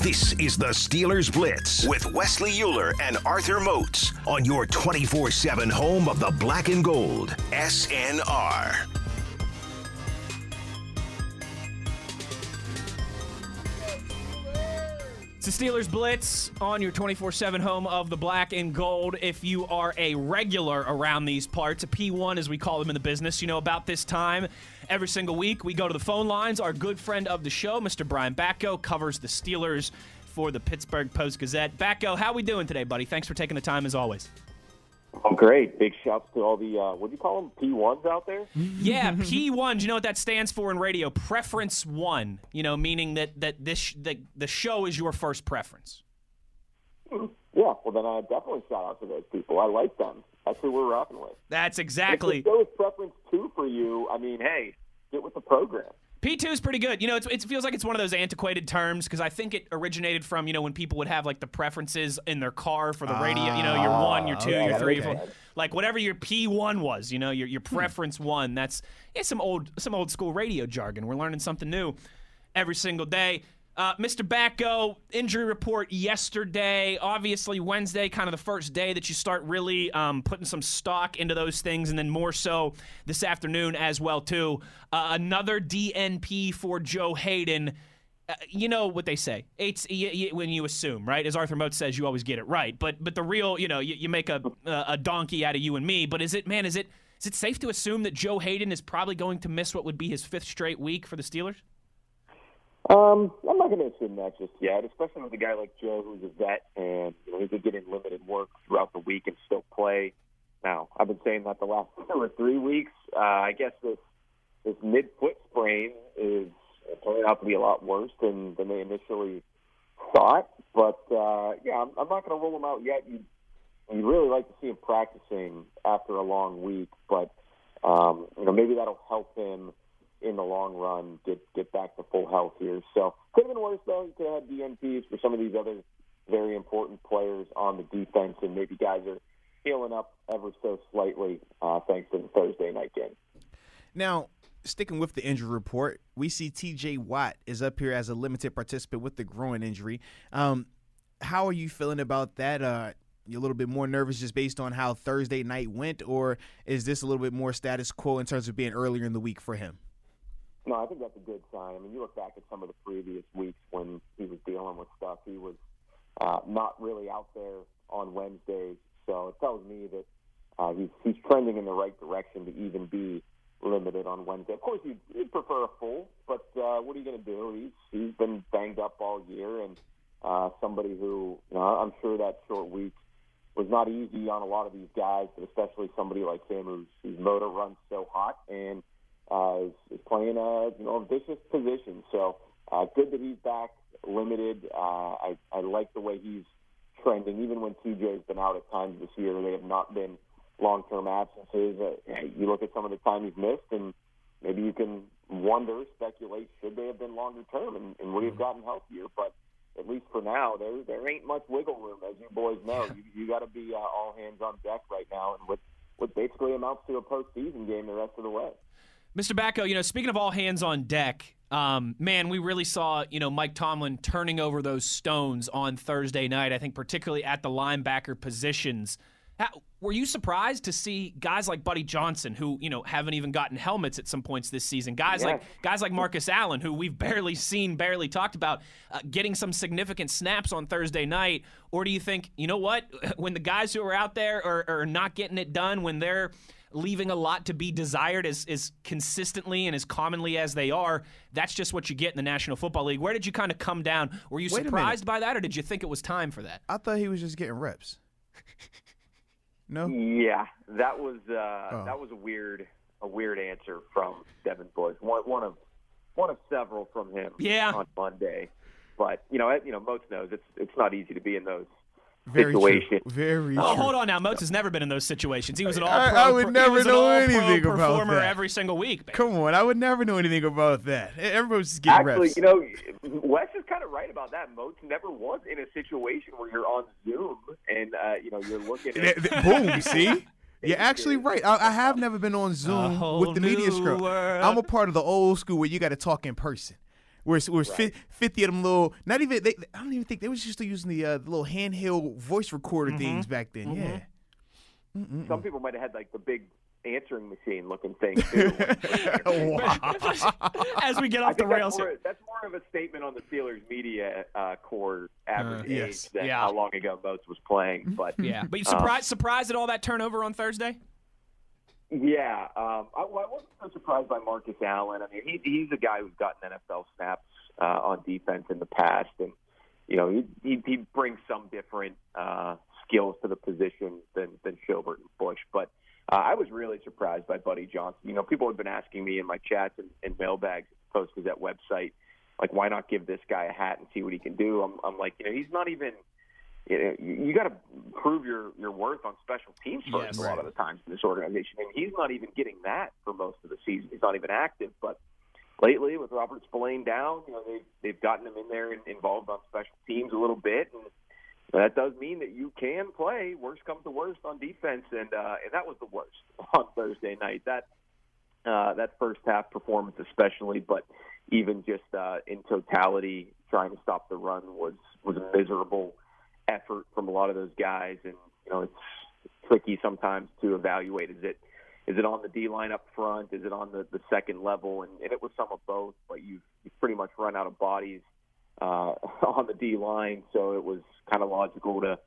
This is the Steelers Blitz with Wesley Euler and Arthur Moats on your 24 7 home of the black and gold, SNR. It's the Steelers Blitz on your 24 7 home of the black and gold. If you are a regular around these parts, a P1 as we call them in the business, you know about this time every single week we go to the phone lines. Our good friend of the show, Mr. Brian Batko, covers the Steelers for the Pittsburgh Post Gazette. Batko, how we doing today, buddy? Thanks for taking the time as always. Oh, great. Big shouts to all the, uh, what do you call them, P1s out there? Yeah, P1s. You know what that stands for in radio? Preference one. You know, meaning that, that this the, the show is your first preference. Yeah, well, then I definitely shout out to those people. I like them. That's who we're rocking with. That's exactly. If the show is preference two for you, I mean, hey, get with the program. P2 is pretty good. You know, it feels like it's one of those antiquated terms because I think it originated from, you know, when people would have like the preferences in their car for the radio, you know, your one, your ah, two, okay, your three, okay. four, like whatever your P1 was, you know, your, your hmm. preference one. That's yeah, some old some old school radio jargon. We're learning something new every single day. Uh, Mr. Batko, injury report yesterday. Obviously, Wednesday, kind of the first day that you start really um, putting some stock into those things, and then more so this afternoon as well too. Uh, another DNP for Joe Haden. Uh, you know what they say. It's y- y- when you assume, right? As Arthur Moat says, you always get it right. But but the real, you know, you, you make a a donkey out of you and me. But is it, man? Is it is it safe to assume that Joe Haden is probably going to miss what would be his fifth straight week for the Steelers? Um, I'm not going to assume that just yet, especially with a guy like Joe, who's a vet, and you know, he could get in limited work throughout the week and still play. Now, I've been saying that the last two or three weeks. Uh, I guess this this mid foot sprain is turning out to be a lot worse than than they initially thought. But uh, yeah, I'm, I'm not going to rule him out yet. You you really like to see him practicing after a long week, but um, you know maybe that'll help him in the long run get get back to full health here. So could have been worse though. You could have had DNPs for some of these other very important players on the defense, and maybe guys are healing up ever so slightly uh, thanks to the Thursday night game. Now, sticking with the injury report, we see T.J. Watt is up here as a limited participant with the groin injury. Um, how are you feeling about that? Uh, you a little bit more nervous just based on how Thursday night went, or is this a little bit more status quo in terms of being earlier in the week for him? No, I think that's a good sign. I mean, you look back at some of the previous weeks when he was dealing with stuff. He was uh, not really out there on Wednesdays, so it tells me that uh, he's he's trending in the right direction to even be limited on Wednesday. Of course, you'd, you'd prefer a full, but uh, what are you going to do? He's he's been banged up all year, and uh, somebody who you know, I'm sure that short week was not easy on a lot of these guys, but especially somebody like him whose, whose motor runs so hot and uh, is, is playing a you know a vicious position. So uh, good that he's back, limited. Uh, I I like the way he's trending. Even when TJ's been out at times this year, they have not been long-term absences. Uh, you look at some of the time he's missed, and maybe you can wonder, speculate, should they have been longer term, and, and would he have gotten healthier? But at least for now, there there ain't much wiggle room, as you boys know. You you got to be uh, all hands on deck right now, and what what basically amounts to a postseason game the rest of the way. Mr. Batko, you know, speaking of all hands on deck, um, man, we really saw, you know, Mike Tomlin turning over those stones on Thursday night. I think particularly at the linebacker positions. How, were you surprised to see guys like Buddy Johnson, who you know haven't even gotten helmets at some points this season, guys like guys like Marcus Allen, who we've barely seen, barely talked about, uh, getting some significant snaps on Thursday night? Or do you think, you know what, when the guys who are out there are, are not getting it done, when they're leaving a lot to be desired as, as consistently and as commonly as they are, that's just what you get in the National Football League. Where did you kind of come down? Were you Wait surprised by that, or did you think it was time for that? I thought he was just getting reps. no. Yeah, that was uh, Oh. that was a weird a weird answer from Devin Bush. One one of one of several from him Yeah. on Monday. But you know, you know, most knows it's it's not easy to be in those Very situation. true. Very Oh, true. hold on now. Moats has never been in those situations. He was an all I- pro. I would never know anything about performer that. every single week. man. Come on, I would never know anything about that. Everybody's just getting Actually, reps. you know, Wes is kind of right about that. Moats never was in a situation where you're on Zoom and uh, you know you're looking Th- at th- Boom, see? You're actually right. I, I have never been on Zoom with the media new scrum. I'm a part of the old school where you got to talk in person. Where it's, where it's right. fifty of them little, not even they. I don't even think they was just using the, uh, the little handheld voice recorder mm-hmm. things back then. Mm-hmm. Yeah. Mm-mm. Some people might have had like the big answering machine looking thing too. As we get off the rails, that's more, that's more, of a statement on the Steelers media uh, core average uh, yes. age than yeah. how long ago Moats was playing. But yeah, but you surprised um, surprised at all that turnover on Thursday? Yeah, um, I, I, wasn't so surprised by Marcus Allen. I mean, he, he's a guy who's gotten NFL snaps uh, on defense in the past, and you know he he, he brings some different uh, skills to the position than than Schobert and Bush. But uh, I was really surprised by Buddy Johnson. You know, people have been asking me in my chats and, and mailbags, Post Gazette website, like, why not give this guy a hat and see what he can do? I'm, I'm like, you know, he's not even. You, you got to prove your your worth on special teams first yes, a lot of the times in this organization, and he's not even getting that for most of the season. He's not even active, but lately with Robert Spillane down, you know they've they've gotten him in there and involved on special teams a little bit, and that does mean that you can play worst comes to worst on defense, and uh, and that was the worst on Thursday night. That uh, that first half performance, especially, but even just uh, in totality, trying to stop the run was was a miserable effort from a lot of those guys, and you know it's tricky sometimes to evaluate. Is it is it on the D line up front? Is it on the, the second level? And, and it was some of both, but you've, you've pretty much run out of bodies uh, on the D line, so it was kind of logical to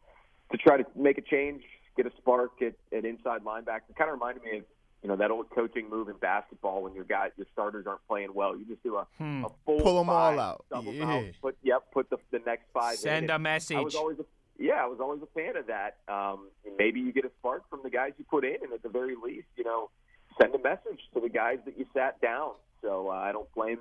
to try to make a change, get a spark at, at inside linebacker. It kind of reminded me of you know that old coaching move in basketball when your guys, your starters aren't playing well. You just do a, hmm. a full pull them five, all out, yeah. out, put yep, put the the next five. Send in. a message. I was always a, yeah, I was always a fan of that. Um, maybe you get a spark from the guys you put in, and at the very least, you know, send a message to the guys that you sat down. So uh, I don't blame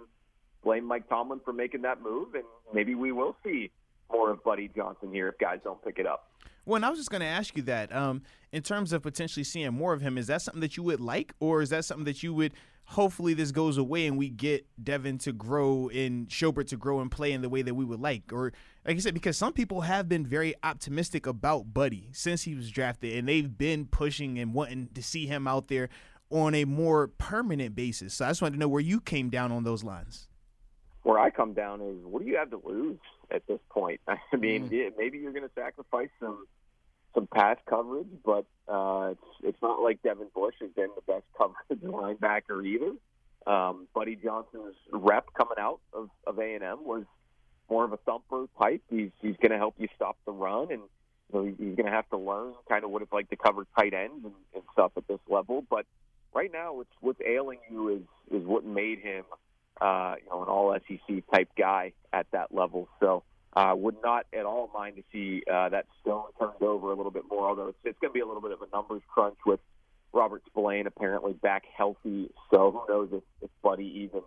blame Mike Tomlin for making that move, and maybe we will see more of Buddy Johnson here if guys don't pick it up. Well, and I was just going to ask you that. Um, in terms of potentially seeing more of him, is that something that you would like, or is that something that you would hopefully this goes away and we get Devin to grow and Schobert to grow and play in the way that we would like? Or, like I said, because some people have been very optimistic about Buddy since he was drafted, and they've been pushing and wanting to see him out there on a more permanent basis. So I just wanted to know where you came down on those lines where I come down is what do you have to lose at this point? I mean, mm. yeah, maybe you're going to sacrifice some some pass coverage, but uh, it's it's not like Devin Bush has been the best coverage linebacker either. Um, Buddy Johnson's rep coming out of of A and M was more of a thumper type. He's he's going to help you stop the run, and you know, he's going to have to learn kind of what it's like to cover tight ends and, and stuff at this level. But right now, what's what's ailing you is is what made him uh, you know, an all SEC type guy at that level. So uh, would not at all mind to see uh, that stone turned over a little bit more. Although it's, it's going to be a little bit of a numbers crunch with Robert Spillane apparently back healthy. So who knows if, if Buddy even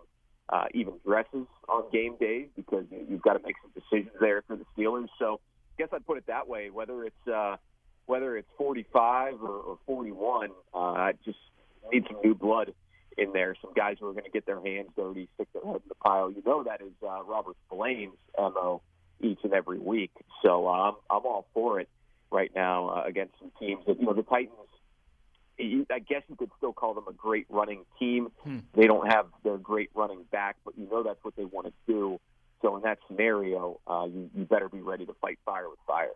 uh, even dresses on game days because you've got to make some decisions there for the Steelers. So I guess I'd put it that way. Whether it's uh, whether it's 45 or, or 41, uh, I just need some new blood in there, some guys who are going to get their hands dirty, stick their head in the pile. You know that is uh, Robert Spillane's mo each and every week. So I'm I'm all for it right now uh, against some teams that you know the Titans. I guess you could still call them a great running team. Hmm. They don't have their great running back, but you know that's what they want to do. So in that scenario, uh, you, you better be ready to fight fire with fire.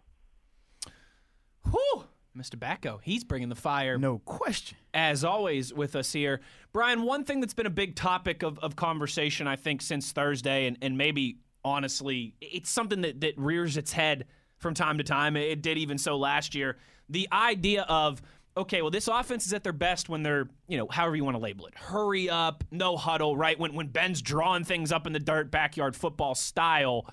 Whew. Mr. Batko, he's bringing the fire. No question. As always with us here. Brian, one thing that's been a big topic of, of conversation, I think, since Thursday, and, and maybe honestly, it's something that, that rears its head from time to time. It did even so last year. The idea of, okay, well, this offense is at their best when they're, you know, however you want to label it. Hurry up, no huddle, right? When, when Ben's drawing things up in the dirt, backyard football style.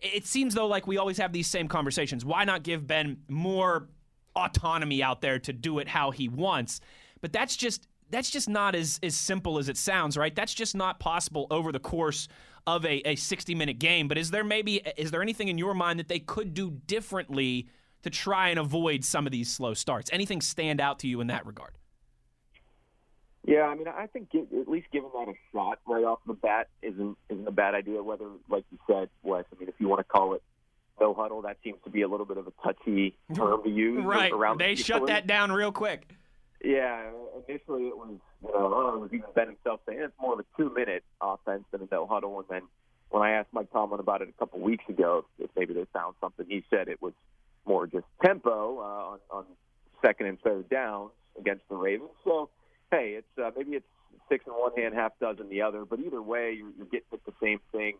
It seems though like we always have these same conversations. Why not give Ben more autonomy out there to do it how he wants. But that's just that's just not as, as simple as it sounds, right? That's just not possible over the course of a, a 60 minute game. But is there maybe is there anything in your mind that they could do differently to try and avoid some of these slow starts? Anything stand out to you in that regard? Yeah, I mean, I think at least giving that a shot right off the bat isn't isn't a bad idea. Whether, like you said, Wes, I mean, if you want to call it no huddle. That seems to be a little bit of a touchy term to use. Right. Around they the shut that down real quick. Yeah. Initially, it was you know oh, it was even Ben himself saying it's more of a two minute offense than a no huddle, and then when I asked Mike Tomlin about it a couple weeks ago, if maybe they found something, he said it was more just tempo uh, on, on second and third downs against the Ravens. So, hey, it's uh, maybe it's six in one hand, half dozen the other, but either way, you're, you're getting at the same thing.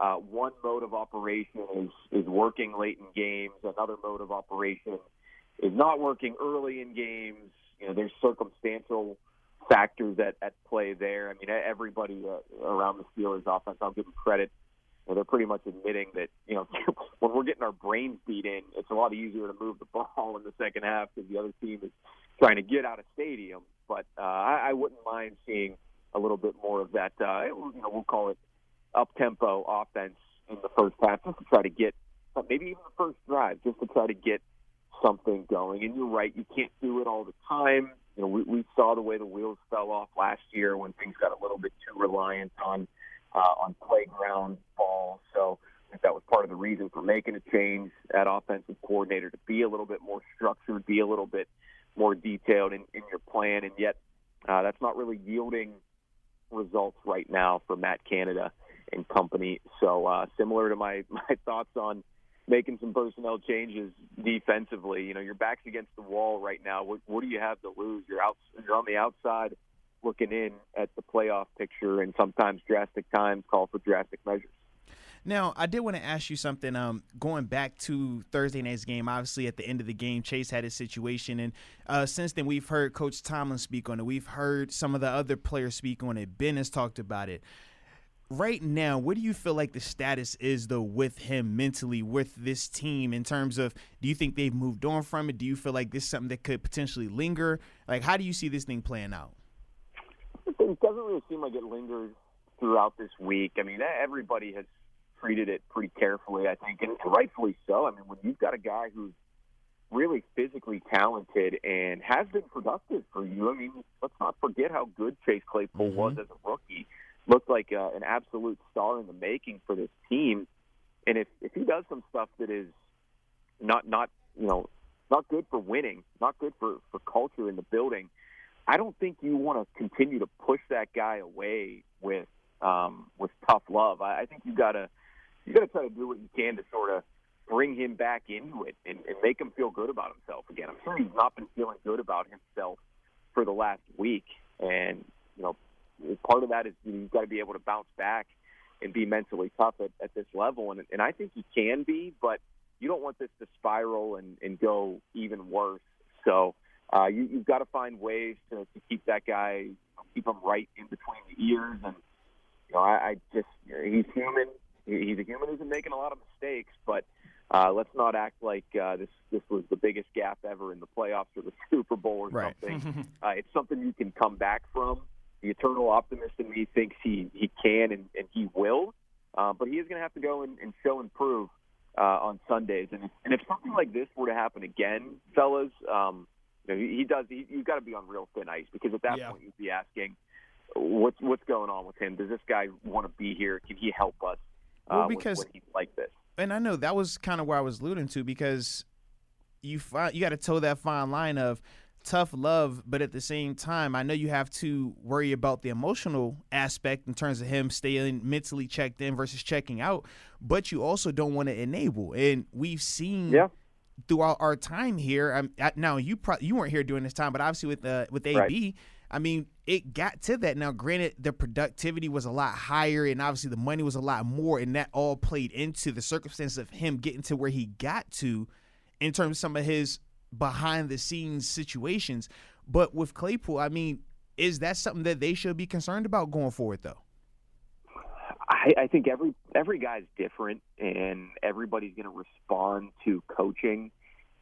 Uh, one mode of operation is is working late in games. Another mode of operation is not working early in games. You know, there's circumstantial factors at, at play there. I mean, everybody uh, around the Steelers offense, I'll give them credit. They're pretty much admitting that, you know, when we're getting our brains beat in, it's a lot easier to move the ball in the second half because the other team is trying to get out of stadium. But uh, I, I wouldn't mind seeing a little bit more of that, uh, you know, we'll call it up-tempo offense in the first half just to try to get, maybe even the first drive, just to try to get something going. And you're right, you can't do it all the time you know, we, we saw the way the wheels fell off last year when things got a little bit too reliant on uh, on playground ball. So I think that was part of the reason for making a change at offensive coordinator to be a little bit more structured, be a little bit more detailed in, in your plan, and yet uh, that's not really yielding results right now for Matt Canada and company. So uh, similar to my my thoughts on making some personnel changes defensively. You know, your back's against the wall right now. What, what do you have to lose? You're out. You're on the outside, looking in at the playoff picture, and sometimes drastic times call for drastic measures. Now, I did want to ask you something. Um, going back to Thursday night's game, obviously at the end of the game, Chase had his situation, and uh, since then we've heard Coach Tomlin speak on it. We've heard some of the other players speak on it. Ben has talked about it right now, what do you feel like the status is though with him mentally with this team in terms of do you think they've moved on from it? Do you feel like this is something that could potentially linger? Like how do you see this thing playing out? It doesn't really seem like it lingers throughout this week. I mean, everybody has treated it pretty carefully, I think, and rightfully so. I mean, when you've got a guy who's really physically talented and has been productive for you, I mean, let's not forget how good Chase Claypool mm-hmm. was as a rookie looked like uh, an absolute star in the making for this team. And if if he does some stuff that is not not you know not good for winning, not good for for culture in the building, I don't think you want to continue to push that guy away with um, with tough love. I, I think you gotta you gotta try to do what you can to sort of bring him back into it and, and make him feel good about himself again. I'm sure he's not been feeling good about himself for the last week, and you know part of that is you know, you've got to be able to bounce back and be mentally tough at, at this level. And, and I think he can be, but you don't want this to spiral and, and go even worse. So uh, you, you've got to find ways to, to keep that guy, keep him right in between the ears. And you know, I, I just you know, he's human. He's a human who's been making a lot of mistakes, but uh, let's not act like uh, this this was the biggest gap ever in the playoffs or the Super Bowl or right. something. uh, it's something you can come back from the eternal optimist in me thinks he he can and, and he will, uh, but he is going to have to go and, and show and prove uh, on Sundays. And if, and if something like this were to happen again, fellas, um, you know, he, he does. He, you've got to be on real thin ice because at that yeah. point you'd be asking, what's what's going on with him? Does this guy want to be here? Can he help us? Uh, well, because he's like this. And I know that was kind of where I was alluding to because you find, you got to toe that fine line of tough love, but at the same time, I know you have to worry about the emotional aspect in terms of him staying mentally checked in versus checking out, but you also don't want to enable. And we've seen yeah. throughout our time here. Um, now you pro- you weren't here during this time, but obviously with uh, with AB, right. I mean, it got to that. Now, granted, the productivity was a lot higher, and obviously the money was a lot more, and that all played into the circumstance of him getting to where he got to in terms of some of his behind the scenes situations. But with Claypool, I mean, is that something that they should be concerned about going forward, though? I, I think every every guy's different, and everybody's going to respond to coaching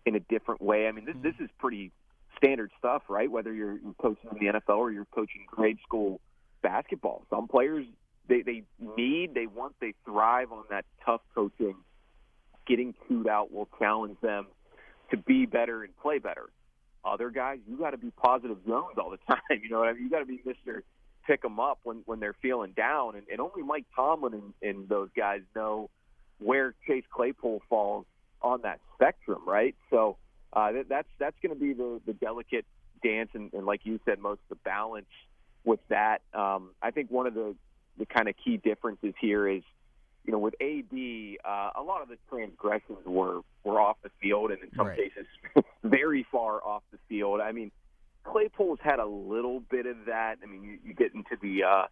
in a different way. I mean, this this is pretty standard stuff, right? Whether you're coaching in the NFL or you're coaching grade school basketball, some players they they need, they want, they thrive on that tough coaching. Getting chewed out will challenge them to be better and play better. Other guys, you got to be positive zones all the time. You know what I mean? You got to be Mister Pick them up when when they're feeling down, and, and only Mike Tomlin and, and those guys know where Chase Claypool falls on that spectrum, right? So uh, that, that's that's going to be the the delicate dance, and, and like you said, most the balance with that. Um, I think one of the the kind of key differences here is you know, with AB, uh, a lot of the transgressions were were off the field, and in some Right. cases, very far off the field. I mean, Claypool's had a little bit of that. I mean, you, you get into the uh,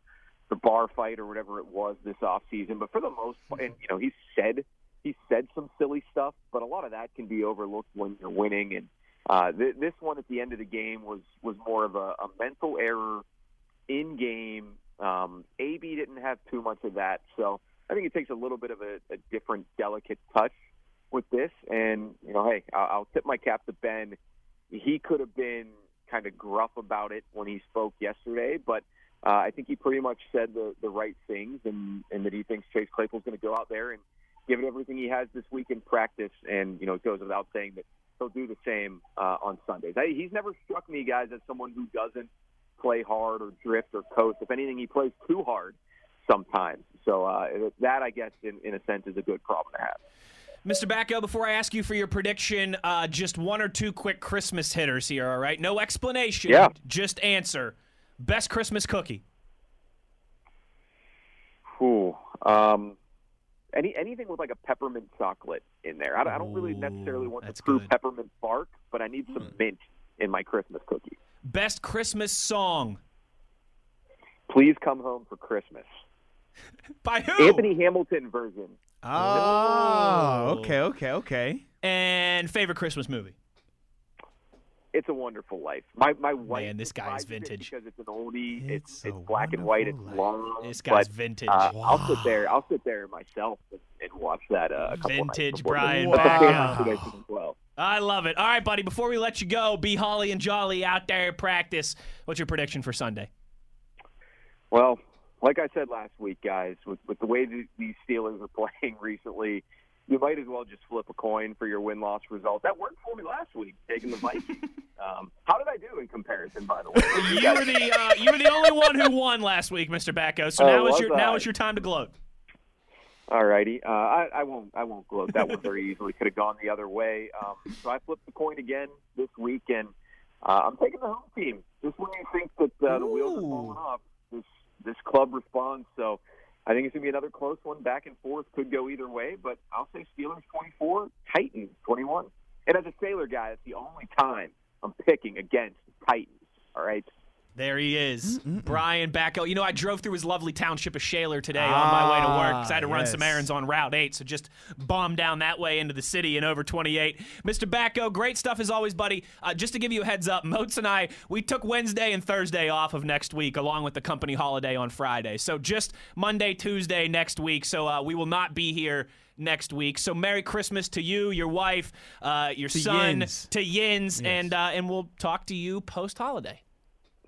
the bar fight or whatever it was this off season, but for the most part, and you know, he said he said some silly stuff, but a lot of that can be overlooked when you're winning. And uh, th- this one at the end of the game was was more of a, a mental error in game. Um, AB didn't have too much of that, so I think it takes a little bit of a, a different, delicate touch with this. And you know, hey, I'll, I'll tip my cap to Ben. He could have been kind of gruff about it when he spoke yesterday, but uh, I think he pretty much said the the right things, and and that he thinks Chase Claypool's going to go out there and give it everything he has this week in practice. And you know, it goes without saying that he'll do the same uh, on Sundays. I, he's never struck me, guys, as someone who doesn't play hard or drift or coast. If anything, he plays too hard sometimes. So uh, that, I guess, in, in a sense, is a good problem to have. Mr. Batko, before I ask you for your prediction, uh, just one or two quick Christmas hitters here, all right? No explanation. Yeah. Just answer. Best Christmas cookie. Ooh, um, any anything with like a peppermint chocolate in there. I, don't- I don't really necessarily want the true good. peppermint bark, but I need some mint in my Christmas cookie. Best Christmas song. Please come home for Christmas. By who? Anthony Hamilton version. Oh, okay, okay, okay. And favorite Christmas movie. It's a Wonderful Life. My my wife. Man, this guy is vintage. because it's an oldie. It's It's it's, black and white. It's Wonderful long. This guy's but, vintage. Uh, I'll sit there. I'll sit there myself and, and watch that uh, a couple Vintage Brian But the family Batko. tradition as well. I love it. All right, buddy, before we let you go, be holly and jolly out there at practice. What's your prediction for Sunday? Well, like I said last week, guys, with, with the way th- these Steelers are playing recently, you might as well just flip a coin for your win loss result. That worked for me last week, taking the Vikings. um, how did I do in comparison, by the way? You were the uh, you were the only one who won last week, Mr. Batko. So Oh, now is was your now I? is your time to gloat. All righty. Uh, I, I won't. I won't gloat. That one very easily could have gone the other way. Um, so I flipped the coin again this week, and uh, I'm taking the home team. Just when you think that uh, the wheels are falling off, this this club responds. So I think it's gonna be another close one, back and forth. Could go either way, but I'll say Steelers 24, Titans 21. And as a Shaler guy, it's the only time I'm picking against Titans. All right. There he is, Brian Batko. You know, I drove through his lovely township of Shaler today on my way to work because I had to run Ah, some errands on Route 8. So just bomb down that way into the city in over 28. Mr. Batko, great stuff as always, buddy. Uh, just to give you a heads up, Moats and I, we took Wednesday and Thursday off of next week along with the company holiday on Friday. So just Monday, Tuesday next week. So uh, we will not be here next week. So Merry Christmas to you, your wife, uh, your son, Yins. to Yins, and uh, and we'll talk to you post holiday.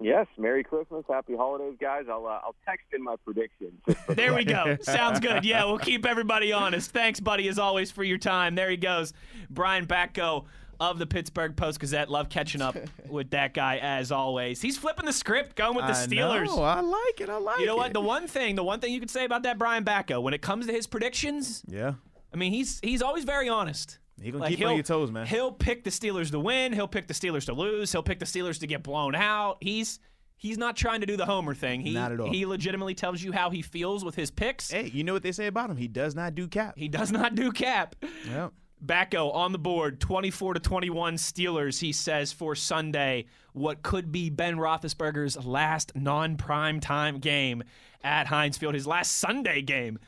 Yes. Merry Christmas, Happy Holidays, guys. I'll uh, I'll text in my predictions. just for the There we go. Sounds good. Yeah, we'll keep everybody honest. Thanks, buddy, as always, for your time. There he goes. Brian Batko of the Pittsburgh Post Gazette. Love catching up with that guy as always. He's flipping the script, going with the I Steelers. know, I like it. I like it. You know what? The one thing, the one thing you could say about that Brian Batko, when it comes to his predictions, yeah, I mean, he's he's always very honest. He gonna Like, keep on your toes, man. He'll pick the Steelers to win. He'll pick the Steelers to lose. He'll pick the Steelers to get blown out. He's he's not trying to do the homer thing. He Not at all. he legitimately tells you how he feels with his picks. Hey, you know what they say about him? He does not do cap. He does not do cap. Yep. Batko on the board, 24 to 21 Steelers, he says, for Sunday, what could be Ben Roethlisberger's last non prime time game at Heinz Field, his last Sunday game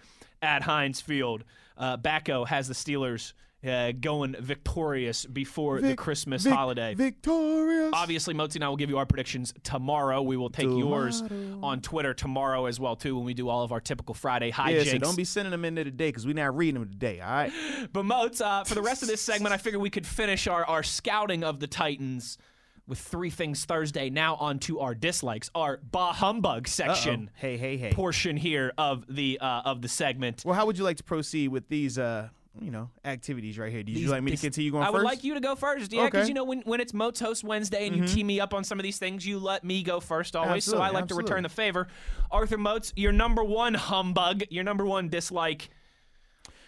at Heinz Field. Uh, Batko has the Steelers uh, going victorious before the Christmas Vic- holiday. Victorious. Obviously, Motzi and I will give you our predictions tomorrow. We will take yours on Twitter tomorrow as well too when we do all of our typical Friday hijinks. Yeah, so don't be sending them in there today because we're not reading them today. All right. But Moats, uh, for the rest of this segment, I figured we could finish our, our scouting of the Titans with three things Thursday. Now on to our dislikes, our bah humbug section Uh-oh. Hey, hey, hey. portion here of the uh, of the segment. Well, how would you like to proceed with these, uh, you know, activities right here? Do you These- like me to continue going I would first? like you to go first, yeah, because Okay. Mm-hmm. you know when, when it's Moats Host Wednesday and you tee me up on some of these things, you let me go first always. so I Absolutely, like to return the favor. Arthur Moats, your number one humbug, your number one dislike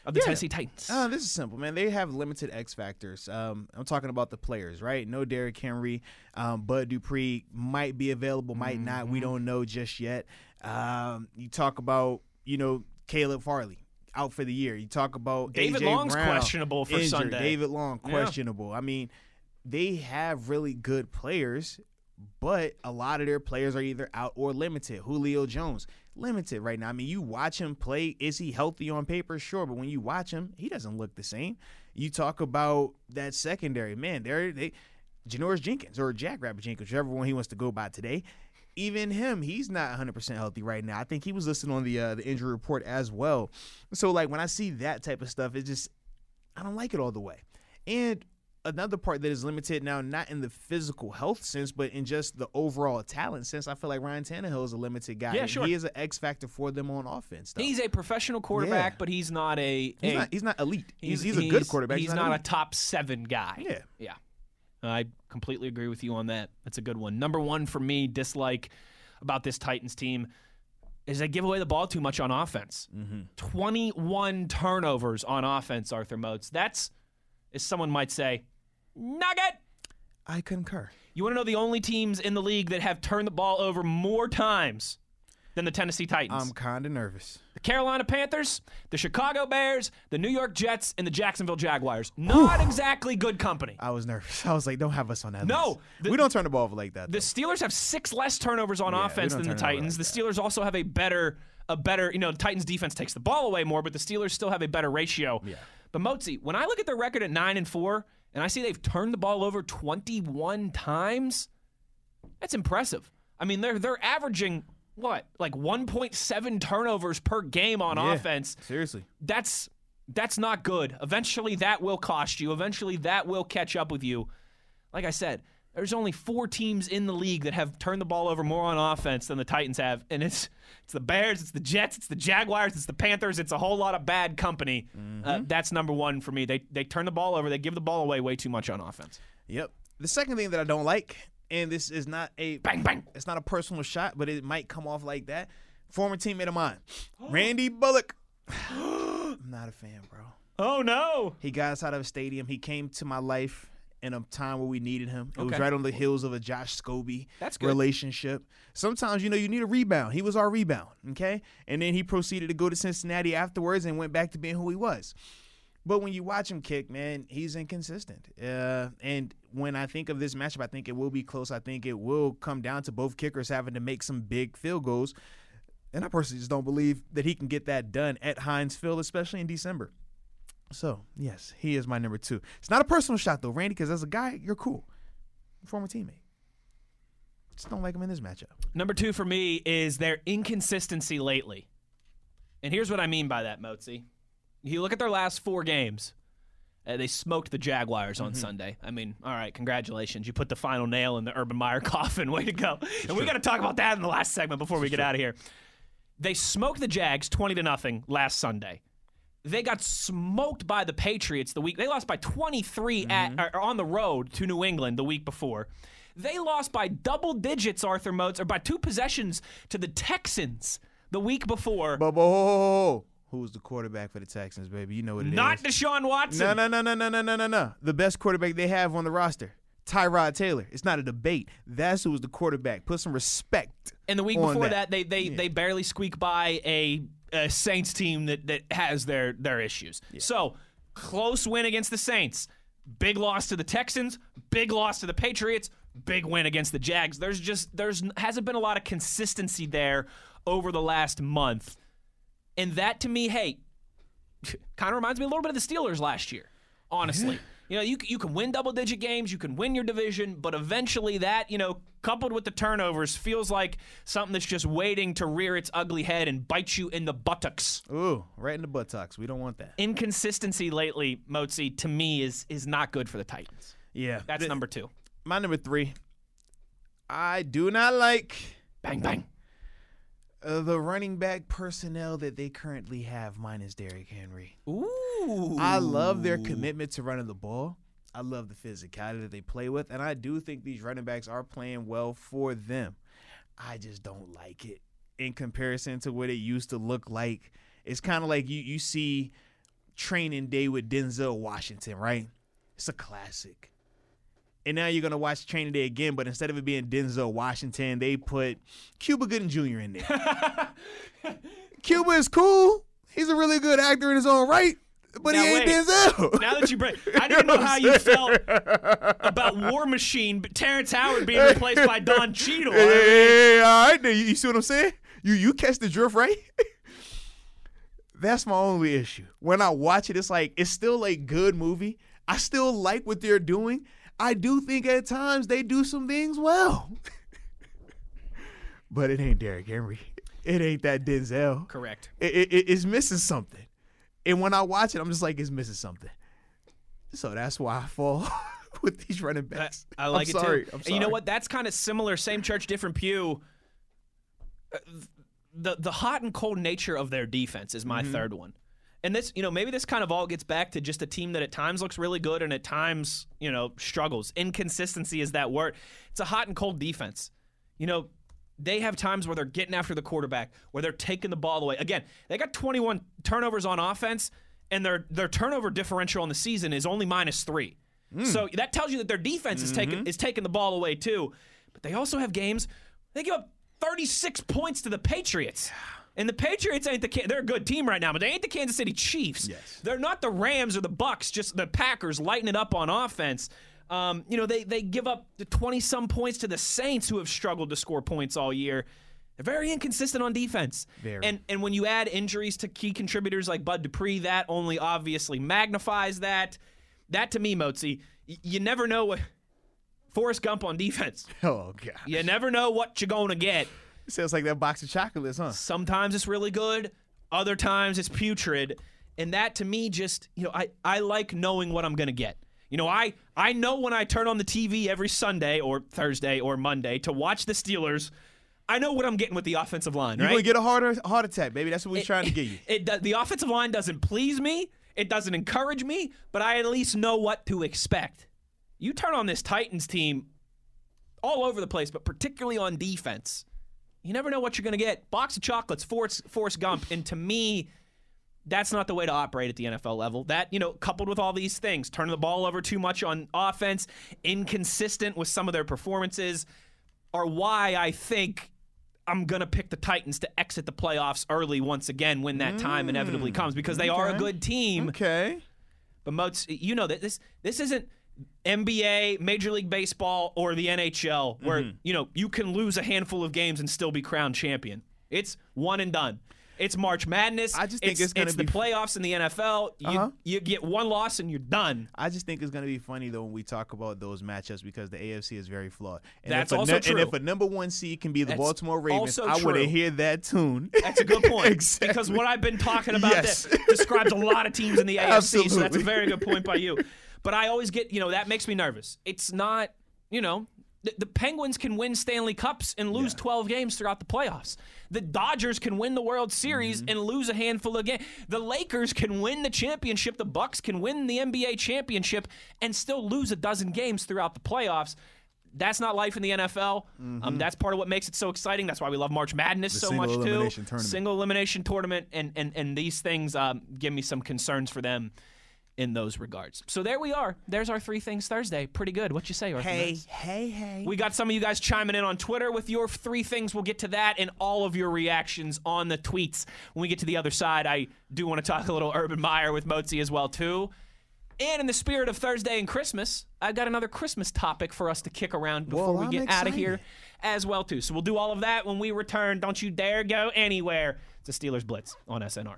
of the Yeah. Tennessee Titans. Uh, this is simple, man. They have limited X factors. Um, I'm talking about the players, right? No Derrick Henry. Um, Bud Dupree might be available, might not. We don't know just yet. Um, you talk about, you know, Caleb Farley. Out for the year. You talk about David AJ Long's Brown, questionable for injured. Sunday. David Long Yeah. questionable. I mean, they have really good players, but a lot of their players are either out or limited. Julio Jones limited right now. I mean, you watch him play. Is he healthy on paper? Sure, but when you watch him, he doesn't look the same. You talk about that secondary, man. They're they. Janoris Jenkins or Jack Rabbit Jenkins, whichever one he wants to go by today. Even him, he's not 100% healthy right now. I think he was listed on the uh, the injury report as well. So like when I see that type of stuff, it just I don't like it all the way. And another part that is limited now, not in the physical health sense, but in just the overall talent sense, I feel like Ryan Tannehill is a limited guy. Yeah, sure. He is an X factor for them on offense. Though. He's a professional quarterback, Yeah. but he's not a. He's a- not he's not elite. He's, he's, a good quarterback. He's, not, a top seven guy. Yeah. Yeah. I completely agree with you on that. That's a good one. Number one for me, dislike about this Titans team is they give away the ball too much on offense. Mm-hmm. 21 turnovers on offense, Arthur Moats. That's, as someone might say, nugget. I concur. You want to know the only teams in the league that have turned the ball over more times than the Tennessee Titans? I'm kind of nervous. the Carolina Panthers, the Chicago Bears, the New York Jets, and the Jacksonville Jaguars. Not exactly good company. I was nervous. I was like, don't have us on that No, the- we don't turn the ball over like that. The though. Steelers have six less turnovers on Yeah, offense than the turn it over Titans. like the Steelers also have a better, a better. You know, the Titans defense takes the ball away more, but the Steelers still have a better ratio. Yeah. But Motzi, when I look at their record at nine and four, and I see they've turned the ball over twenty-one times, that's impressive. I mean, they're they're averaging what like one point seven turnovers per game on Yeah. offense Seriously. that's that's not good. Eventually that will cost you. Eventually that will catch up with you. Like I said, there's only four teams in the league that have turned the ball over more on offense than the Titans have, and it's it's the Bears, it's the Jets, it's the Jaguars, it's the Panthers, it's a whole lot of bad company. Uh, that's number one for me. They they turn the ball over, they give the ball away way too much on offense. Yep. The second thing that I don't like, and this is not a Bang bang. it's not a personal shot, but it might come off like that. Former teammate of mine, Randy Bullock. I'm not a fan, bro. Oh no. He got us out of a stadium. He came to my life in a time where we needed him. It was right on the heels of a Josh Scobee That's good. relationship. Sometimes, you know, you need a rebound. He was our rebound, okay? And then he proceeded to go to Cincinnati afterwards and went back to being who he was. But when you watch him kick, man, he's inconsistent. Uh, and when I think of this matchup, I think it will be close. I think it will come down to both kickers having to make some big field goals. And I personally just don't believe that he can get that done at Heinz Field, especially in December. So, yes, he is my number two. It's not a personal shot, though, Randy, because as a guy, you're cool. Former teammate. Just don't like him in this matchup. Number two for me is their inconsistency lately. And here's what I mean by that, Motzi. You look at their last four games. Uh, they smoked the Jaguars on mm-hmm. Sunday. I mean, all right, congratulations. You put the final nail in the Urban Meyer coffin. Way to go. and we got to talk about that in the last segment before we get out of here. They smoked the Jags 20 to nothing last Sunday. They got smoked by the Patriots the week. They lost by 23 at or on the road to New England the week before. They lost by double digits, Arthur Moats, or by two possessions to the Texans the week before. But, who's the quarterback for the Texans, baby? You know what it is. Not Deshaun Watson. No, no, no, no, no, no, no, no, no. The best quarterback they have on the roster, Tyrod Taylor. It's not a debate. That's who was the quarterback. Put some respect. And the week before that. that, they they they barely squeak by a, a Saints team that that has their their issues. So close win against the Saints, big loss to the Texans, big loss to the Patriots, big win against the Jags. There's just there's hasn't been a lot of consistency there over the last month, and that to me, hey, kind of reminds me a little bit of the Steelers last year. Honestly, you know, you you can win double digit games, you can win your division, but eventually that you know, coupled with the turnovers, feels like something that's just waiting to rear its ugly head and bite you in the buttocks. Ooh, right in the buttocks. We don't want that. Inconsistency lately, Motzi, to me is is not good for the Titans. Yeah. That's Th- number two. My number three. I do not like Bang bang. Uh, the running back personnel that they currently have, minus Derrick Henry. Ooh. I love their commitment to running the ball. I love the physicality that they play with, and I do think these running backs are playing well for them. I just don't like it in comparison to what it used to look like. It's kind of like you you see training day with Denzel Washington, right? It's a classic. And now you're gonna watch Training Day again, but instead of it being Denzel Washington, they put Cuba Gooding Jr. in there. Cuba is cool. He's a really good actor in his own right, but Now he ain't wait. Denzel. Now that you bring, I didn't know how you felt about War Machine, but Terrence Howard being replaced by Don Cheadle. Hey, hey, hey, all right, you, you see what I'm saying? You you catch the drift, right? That's my only issue. When I watch it, it's like it's still a good movie. I still like what they're doing. I do think at times they do some things well, but it ain't Derrick Henry. It ain't that Denzel. Correct. It, it, it- it's missing something. And when I watch it, I'm just like, it's missing something. So that's why I fall with these running I, backs. I like I'm it sorry. too. I'm And you know what? That's kind of similar. Same church, different pew. Uh, The the hot and cold nature of their defense is Mm-hmm. my third one. And this, you know, maybe this kind of all gets back to just a team that at times looks really good and at times, you know, struggles. Inconsistency is that word. It's a hot and cold defense. You know, they have times where they're getting after the quarterback, where they're taking the ball away. Again, they got 21 turnovers on offense, and their their turnover differential on the season is only minus three. Hmm. So that tells you that their defense is taking mm-hmm. is taking the ball away too. But they also have games they give up 36 points to the Patriots. And the Patriots ain't the they're a good team right now, but they ain't the Kansas City Chiefs. Yes. They're not the Rams or the Bucs, just the Packers lighting it up on offense. Um, you know, they they give up the 20 some points to the Saints who have struggled to score points all year. They're very inconsistent on defense. Very. And and when you add injuries to key contributors like Bud Dupree, that only obviously magnifies that. That to me, Mozi, y- you never know what Forrest Gump on defense. Oh god. You never know what you're going to get. Sounds like that box of chocolates, huh? Sometimes it's really good, other times it's putrid. And that to me just, you know, I, I like knowing what I'm going to get. You know, I, I know when I turn on the TV every Sunday or Thursday or Monday to watch the Steelers, I know what I'm getting with the offensive line, You're right? gonna get a heart heart attack, baby. That's what we're trying to get you. It, do- the offensive line doesn't please me. It doesn't encourage me, but I at least know what to expect. You turn on this Titans team all over the place, but particularly on defense. You never know what you're going to get. Box of chocolates, Forrest, Forrest Gump. And to me, that's not the way to operate at the NFL level. That, you know, coupled with all these things, turning the ball over too much on offense, inconsistent with some of their performances, are why I think I'm going to pick the Titans to exit the playoffs early once again when that time inevitably mm. comes because they are a good team. Okay. But Moats, you know that this this isn't NBA, Major League Baseball, or the NHL where Mm-hmm. you know you can lose a handful of games and still be crowned champion. It's one and done. It's March Madness. I just think it's, it's gonna the be- playoffs in the NFL. You, Uh-huh. you get one loss and you're done. I just think it's gonna be funny though when we talk about those matchups because the AFC is very flawed. And That's if a also true. And if a number one seed can be the That's Baltimore Ravens, I want to hear that tune. That's a good point Exactly. because what I've been talking about Yes. that describes a lot of teams in the AFC. So that's a very good point by you. But I always get, you know, that makes me nervous. It's not, you know, the, the Penguins can win Stanley Cups and lose 12 games throughout the playoffs. The Dodgers can win the World Series Mm-hmm. and lose a handful of games. The Lakers can win the championship. The Bucks can win the NBA championship and still lose a dozen games throughout the playoffs. That's not life in the NFL. Um, that's part of what makes it so exciting. That's why we love March Madness The so much too. tournament. Single elimination tournament, and and and these things um, give me some concerns for them in those regards. So there we are. There's our three things Thursday. Pretty good. What you say, Arthur? hey, hey, hey. We got some of you guys chiming in on Twitter with your three things. We'll get to that and all of your reactions on the tweets. When we get to the other side, I do want to talk a little Urban Meyer with Mozi as well too. And in the spirit of Thursday and Christmas, I've got another Christmas topic for us to kick around before Well, we get out of here as well too. So we'll do all of that when we return. Don't you dare go anywhere. It's a Steelers Blitz on SNR.